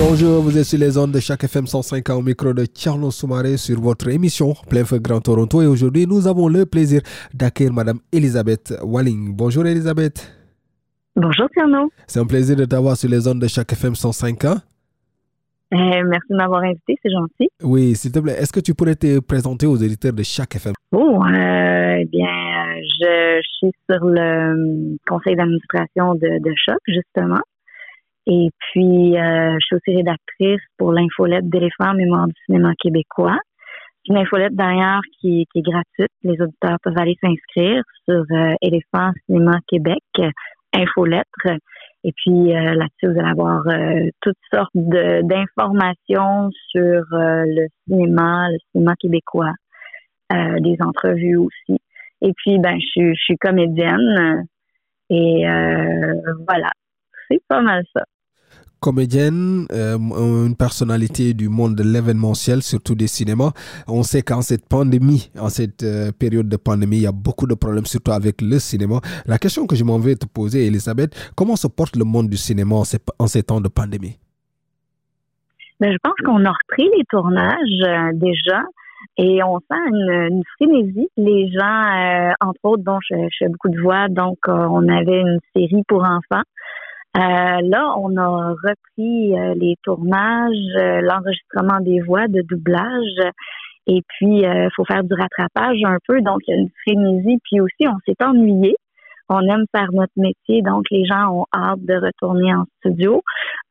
Bonjour, vous êtes sur les ondes de chaque FM 105 au micro de Charles Soumaré sur votre émission Plein Feu Grand Toronto. Et aujourd'hui, nous avons le plaisir d'accueillir Madame Elisabeth Walling. Bonjour Elisabeth. Bonjour Tierno. C'est un plaisir de t'avoir sur les ondes de chaque FM 105 euh, merci de m'avoir invité, c'est gentil. Oui, s'il te plaît, est-ce que tu pourrais te présenter aux éditeurs de chaque FM? Oh, euh, eh bien, je, suis sur le conseil d'administration de, de Choc, justement. Et puis, euh, je suis aussi rédactrice pour l'infolette d'éléphants mémoire du cinéma québécois. C'est une infolette d'ailleurs qui, est gratuite. Les auditeurs peuvent aller s'inscrire sur euh, Éléphant Cinéma Québec, infolettre. Et puis euh, là-dessus, vous allez avoir toutes sortes d'informations sur le cinéma, le cinéma québécois, des entrevues aussi. Et puis, ben, je, je suis comédienne. Et voilà, c'est pas mal ça comédienne, euh, une personnalité du monde de l'événementiel, surtout des cinémas. On sait qu'en cette pandémie, en cette euh, période de pandémie, il y a beaucoup de problèmes, surtout avec le cinéma. La question que je m'en vais te poser, Elisabeth, comment se porte le monde du cinéma en ces, temps de pandémie? Ben, je pense qu'on a repris les tournages euh, déjà et on sent une, frénésie. Les gens, entre autres, je, je, fais beaucoup de voix, donc on avait une série pour enfants. Euh, là, on a repris euh, les tournages, euh, l'enregistrement des voix de doublage. Et puis, il faut faire du rattrapage un peu. Donc, il y a une frénésie. Puis aussi, on s'est ennuyé. On aime faire notre métier, donc les gens ont hâte de retourner en studio.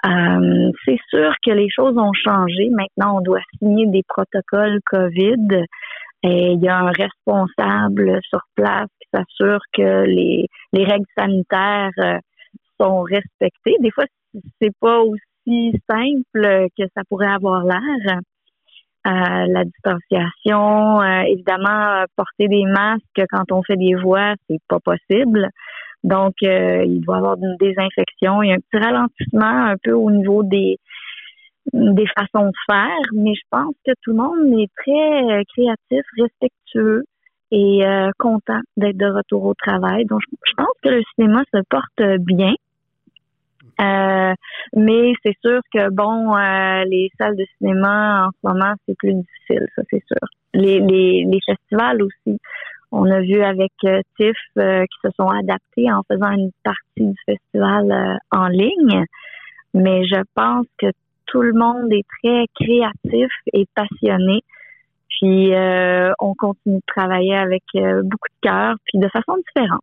c'est sûr que les choses ont changé. Maintenant, on doit signer des protocoles COVID. Et il y a un responsable sur place qui s'assure que les, les règles sanitaires sont respectés. Des fois, c'est pas aussi simple que ça pourrait avoir l'air. Euh, la distanciation, euh, évidemment, porter des masques quand on fait des voix, c'est pas possible. Donc, euh, il doit y avoir une désinfection. Il y a un petit ralentissement un peu au niveau des des façons de faire, mais je pense que tout le monde est très créatif, respectueux et content d'être de retour au travail. Donc, je pense que le cinéma se porte bien. Euh, mais c'est sûr que bon, euh, les salles de cinéma en ce moment c'est plus difficile, ça c'est sûr. Les, les, les festivals aussi. On a vu avec euh, TIFF qui se sont adaptés en faisant une partie du festival en ligne, mais je pense que tout le monde est très créatif et passionné. Puis on continue de travailler avec beaucoup de cœur, puis de façon différente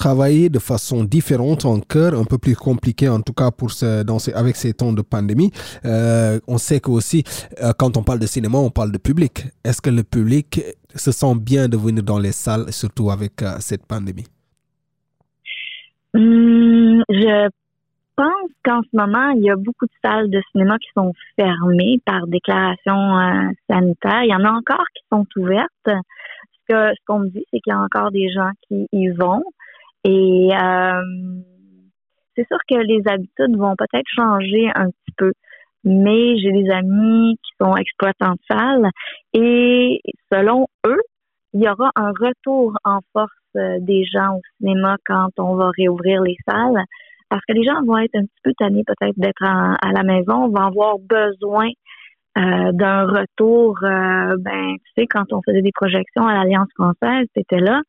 travailler de façon différente, en cœur, un peu plus compliqué en tout cas pour ce, avec ces temps de pandémie. Euh, on sait que aussi, euh, quand on parle de cinéma, on parle de public. Est-ce que le public se sent bien de venir dans les salles, surtout avec euh, cette pandémie? Hum, je pense qu'en ce moment, il y a beaucoup de salles de cinéma qui sont fermées par déclaration sanitaire. Il y en a encore qui sont ouvertes. Ce qu'on me dit, c'est qu'il y a encore des gens qui y vont. Et euh, c'est sûr que les habitudes vont peut-être changer un petit peu, mais j'ai des amis qui sont exploitants de salles et selon eux, il y aura un retour en force euh, des gens au cinéma quand on va réouvrir les salles parce que les gens vont être un petit peu tannés peut-être d'être à la maison, vont avoir besoin euh, d'un retour. ben, tu sais, quand on faisait des projections à l'Alliance française, c'était là.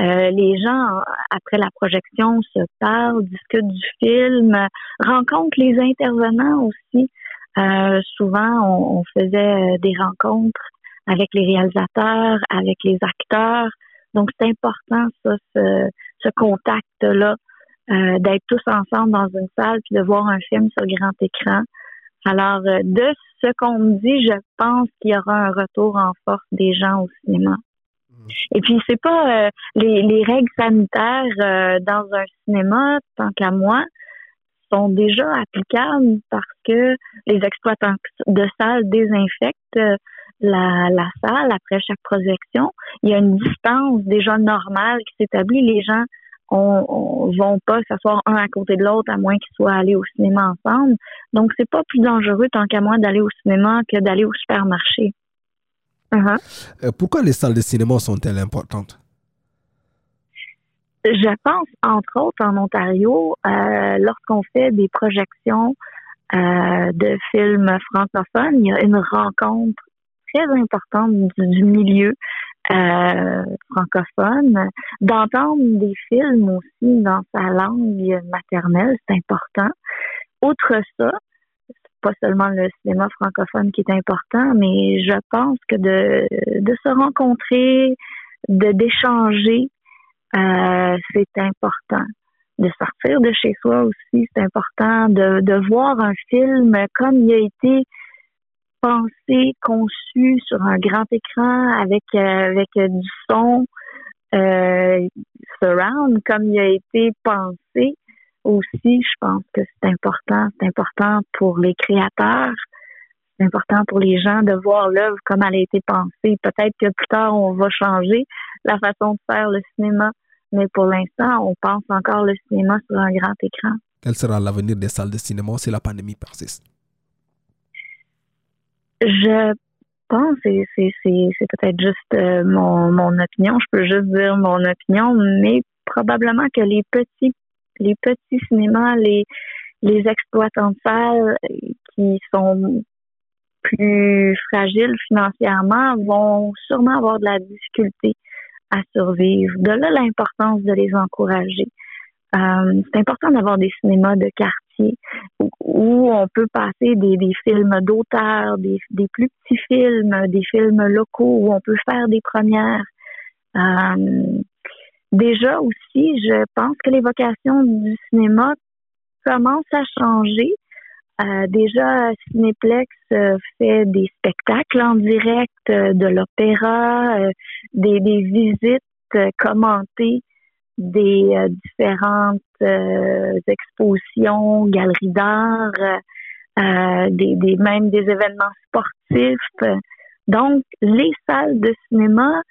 Euh, les gens, après la projection, se parlent, discutent du film, rencontrent les intervenants aussi. Euh, souvent, on, faisait euh, des rencontres avec les réalisateurs, avec les acteurs. Donc, c'est important, ça, ce, contact-là, d'être tous ensemble dans une salle puis de voir un film sur grand écran. Alors, de ce qu'on me dit, je pense qu'il y aura un retour en force des gens au cinéma. Et puis c'est pas euh, les, les, règles sanitaires euh, dans un cinéma, tant qu'à moi, sont déjà applicables parce que les exploitants de salles désinfectent euh, la, la salle après chaque projection. Il y a une distance déjà normale qui s'établit. Les gens on, vont pas s'asseoir un à côté de l'autre à moins qu'ils soient allés au cinéma ensemble. Donc c'est pas plus dangereux tant qu'à moi d'aller au cinéma que d'aller au supermarché. Uh-huh. Euh, pourquoi les salles de cinéma sont-elles importantes? Je pense, entre autres, en Ontario, euh, lorsqu'on fait des projections euh, de films francophones, il y a une rencontre très importante du, milieu euh, francophone. D'entendre des films aussi dans sa langue maternelle, c'est important. Outre ça, pas seulement le cinéma francophone qui est important, mais je pense que de, de se rencontrer, de d'échanger, euh, c'est important. De sortir de chez soi aussi, c'est important. De, de voir un film comme il a été pensé, conçu sur un grand écran avec euh, avec du son euh, surround, comme il a été pensé aussi. Je pense que c'est important. C'est important pour les créateurs. C'est important pour les gens de voir l'œuvre comme elle a été pensée. Peut-être que plus tard, on va changer la façon de faire le cinéma, mais pour l'instant, on pense encore le cinéma sur un grand écran. Quel sera l'avenir des salles de cinéma si la pandémie persiste? Je pense, et c'est peut-être juste euh, mon, mon opinion, je peux juste dire mon opinion, mais probablement que les petits les petits cinémas, les les exploitants de salles qui sont plus fragiles financièrement vont sûrement avoir de la difficulté à survivre. De là l'importance de les encourager. Euh, c'est important d'avoir des cinémas de quartier où, on peut passer des, films d'auteurs, des, plus petits films, des films locaux, où on peut faire des premières. Euh, déjà aussi, je pense que les vocations du cinéma commencent à changer. Euh, déjà, Cinéplex euh, fait des spectacles en direct, de l'opéra, des, visites commentées des différentes expositions, galeries d'art, des, des, même des événements sportifs. Donc, les salles de cinéma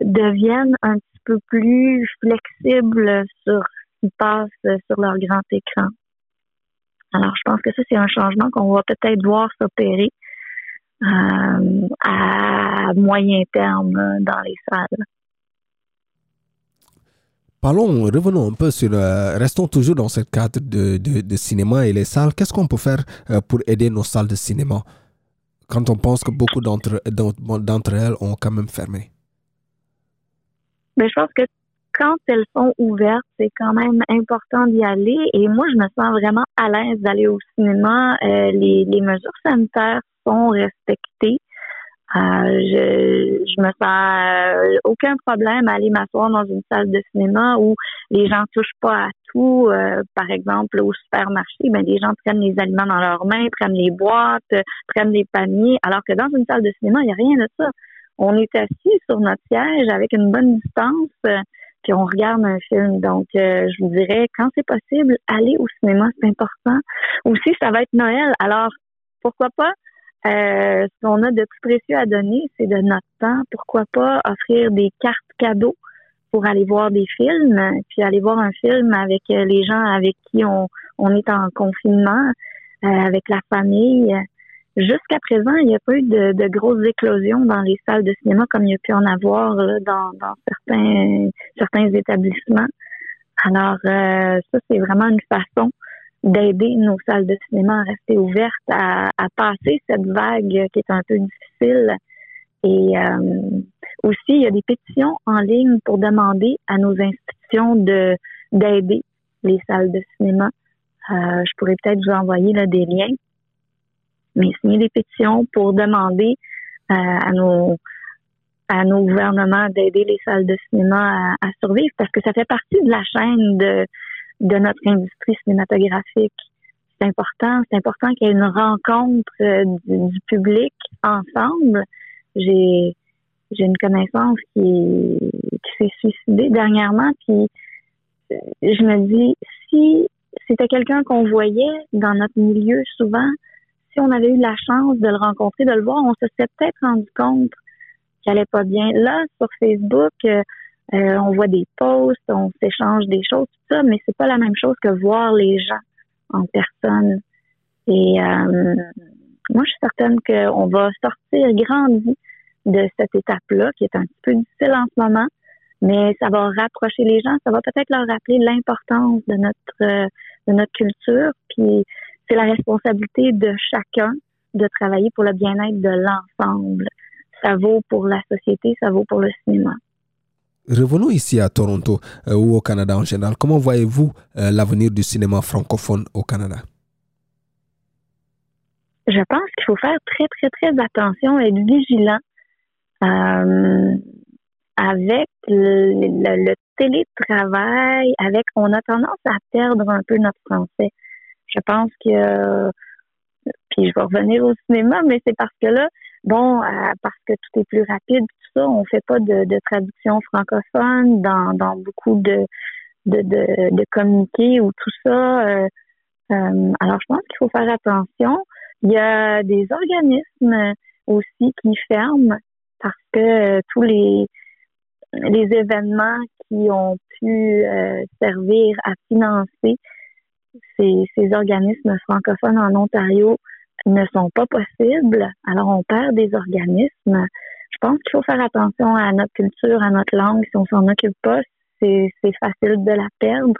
deviennent un petit peu plus flexibles sur ce qui passe sur leur grand écran. Alors, je pense que ça, c'est un changement qu'on va peut-être voir s'opérer euh, à moyen terme dans les salles. Parlons, revenons un peu sur, euh, restons toujours dans ce cadre de, de, cinéma et les salles. Qu'est-ce qu'on peut faire euh, pour aider nos salles de cinéma? Quand on pense que beaucoup d'entre, d'entre elles ont quand même fermé? Mais je pense que quand elles sont ouvertes, c'est quand même important d'y aller. Et moi, je me sens vraiment à l'aise d'aller au cinéma. Euh, les, mesures sanitaires sont respectées. Euh, je, je me sens euh, aucun problème à aller m'asseoir dans une salle de cinéma où les gens touchent pas à tout. Euh, par exemple, au supermarché, ben les gens prennent les aliments dans leurs mains, prennent les boîtes, prennent les paniers, alors que dans une salle de cinéma, il n'y a rien de ça. On est assis sur notre siège avec une bonne distance puis on regarde un film. Donc, euh, je vous dirais, quand c'est possible, aller au cinéma, c'est important. Aussi, ça va être Noël. Alors, pourquoi pas? Euh, ce qu'on a de plus précieux à donner, c'est de notre temps. Pourquoi pas offrir des cartes cadeaux pour aller voir des films, puis aller voir un film avec euh, les gens avec qui on, on est en confinement, avec la famille. Jusqu'à présent, il n'y a pas eu de, grosses éclosions dans les salles de cinéma comme il y a pu en avoir dans, certains, certains établissements. Alors, euh, ça, c'est vraiment une façon d'aider nos salles de cinéma à rester ouvertes, à, passer cette vague qui est un peu difficile. Et euh, aussi, il y a des pétitions en ligne pour demander à nos institutions de d'aider les salles de cinéma. Euh, je pourrais peut-être vous envoyer là, des liens mais signer des pétitions pour demander euh, à nos à nos gouvernements d'aider les salles de cinéma à, survivre parce que ça fait partie de la chaîne de, de notre industrie cinématographique. C'est important, c'est important qu'il y ait une rencontre euh, du, public ensemble. J'ai j'ai une connaissance qui, qui s'est suicidée dernièrement, puis euh, je me dis si c'était quelqu'un qu'on voyait dans notre milieu souvent, si on avait eu la chance de le rencontrer, de le voir, on se serait peut-être rendu compte qu'il allait pas bien. Là, sur Facebook, euh, euh, on voit des posts, on s'échange des choses, tout ça, mais c'est pas la même chose que voir les gens en personne. Et euh, moi, je suis certaine qu'on va sortir grandi de cette étape-là, qui est un petit peu difficile en ce moment, mais ça va rapprocher les gens, ça va peut-être leur rappeler l'importance de notre de notre culture, puis c'est la responsabilité de chacun de travailler pour le bien-être de l'ensemble. Ça vaut pour la société, ça vaut pour le cinéma. Revenons ici à Toronto euh, ou au Canada en général. Comment voyez-vous euh, l'avenir du cinéma francophone au Canada? Je pense qu'il faut faire très, très, très attention, être vigilant euh, avec le, télétravail, avec on a tendance à perdre un peu notre français. Je pense que puis je vais revenir au cinéma, mais c'est parce que là, bon, euh, parce que tout est plus rapide, tout ça, on fait pas de, traduction francophone dans, dans beaucoup de de, de, de communiqués ou tout ça. Euh, euh, alors, je pense qu'il faut faire attention. Il y a des organismes aussi qui ferment parce que tous les les événements qui ont pu servir à financer ces, ces organismes francophones en Ontario ne sont pas possibles. Alors, on perd des organismes. Je pense qu'il faut faire attention à notre culture, à notre langue. Si on s'en occupe pas, c'est facile de la perdre.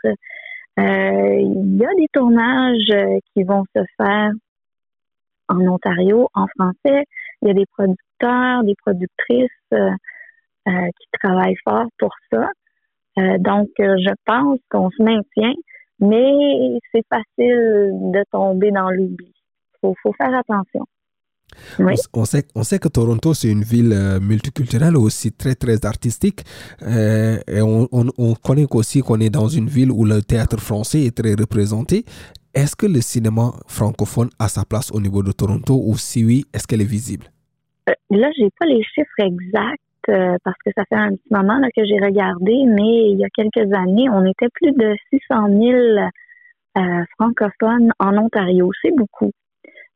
Euh, il y a des tournages qui vont se faire en Ontario, en français. Il y a des producteurs, des productrices euh, euh, qui travaillent fort pour ça. donc, je pense qu'on se maintient, mais c'est facile de tomber dans l'oubli. Il faut, faire attention. On, sait, on sait que Toronto, c'est une ville euh, multiculturelle, aussi très, très artistique. Euh, et on, on, connaît aussi qu'on est dans une ville où le théâtre français est très représenté. Est-ce que le cinéma francophone a sa place au niveau de Toronto ou si oui, est-ce qu'elle est visible? Euh, là, j'ai pas les chiffres exacts parce que ça fait un petit moment là, que j'ai regardé, mais il y a quelques années, on était plus de 600 000 francophones en Ontario. C'est beaucoup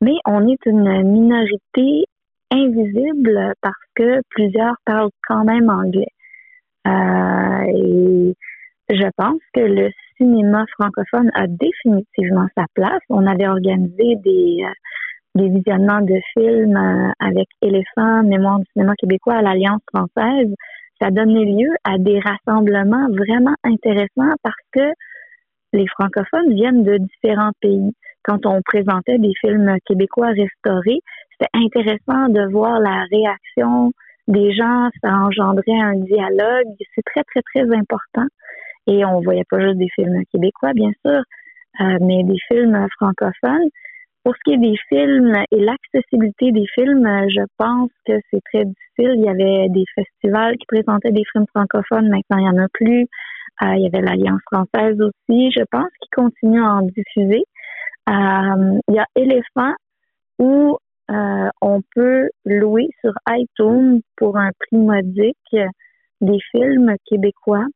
mais on est une minorité invisible parce que plusieurs parlent quand même anglais. Euh, et je pense que le cinéma francophone a définitivement sa place. On avait organisé des, euh, visionnements de films euh, avec Éléphant, Mémoire du cinéma québécois à l'Alliance française. Ça donnait lieu à des rassemblements vraiment intéressants parce que les francophones viennent de différents pays quand on présentait des films québécois restaurés, c'était intéressant de voir la réaction des gens, ça engendrait un dialogue. C'est très, très, très important. Et on voyait pas juste des films québécois, bien sûr, euh, mais des films francophones. Pour ce qui est des films et l'accessibilité des films, je pense que c'est très difficile. Il y avait des festivals qui présentaient des films francophones, maintenant il n'y en a plus. Euh, il y avait l'Alliance française aussi. Je pense qu'ils continuent à en diffuser. Euh, il y a Elephant où euh, on peut louer sur iTunes pour un prix modique des films québécois.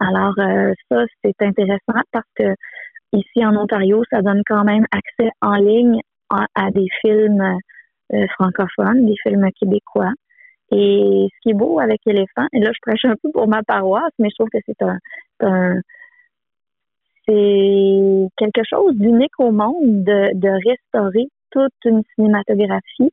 Alors euh, ça, c'est intéressant parce que ici en Ontario, ça donne quand même accès en ligne à, des films francophones, des films québécois. Et ce qui est beau avec Elephant, et là je prêche un peu pour ma paroisse, mais je trouve que c'est un, un c'est quelque chose d'unique au monde de, restaurer toute une cinématographie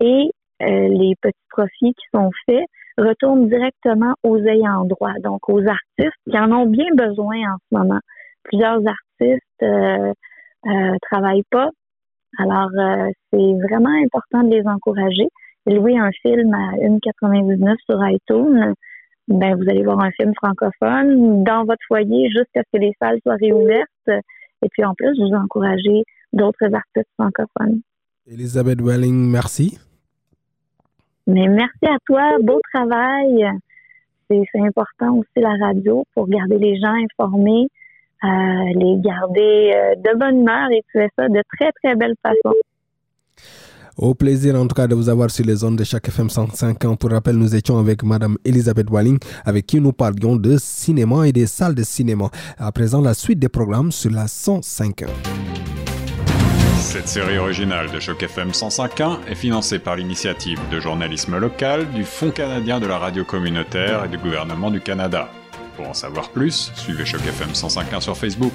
et euh, les petits profits qui sont faits retournent directement aux ayants droit, donc aux artistes qui en ont bien besoin en ce moment. Plusieurs artistes euh, euh travaillent pas, alors euh, c'est vraiment important de les encourager. Louer un film à 1,99 sur iTunes, ben, vous allez voir un film francophone dans votre foyer jusqu'à ce que les salles soient réouvertes. Et puis en plus, vous encouragez d'autres artistes francophones. Elisabeth Welling, merci. Mais merci à toi, beau travail. C'est important aussi la radio pour garder les gens informés, euh, les garder euh, de bonne humeur et tu fais ça de très, très belle façon. Au plaisir en tout cas de vous avoir sur les zones de chaque FM 105 ans. Pour rappel, nous étions avec Madame Elisabeth Walling, avec qui nous parlions de cinéma et des salles de cinéma. À présent, la suite des programmes sur la 105 Cette série originale de Choc FM 105.1 est financée par l'initiative de journalisme local du Fonds canadien de la radio communautaire et du gouvernement du Canada. Pour en savoir plus, suivez Choc FM 105.1 sur Facebook.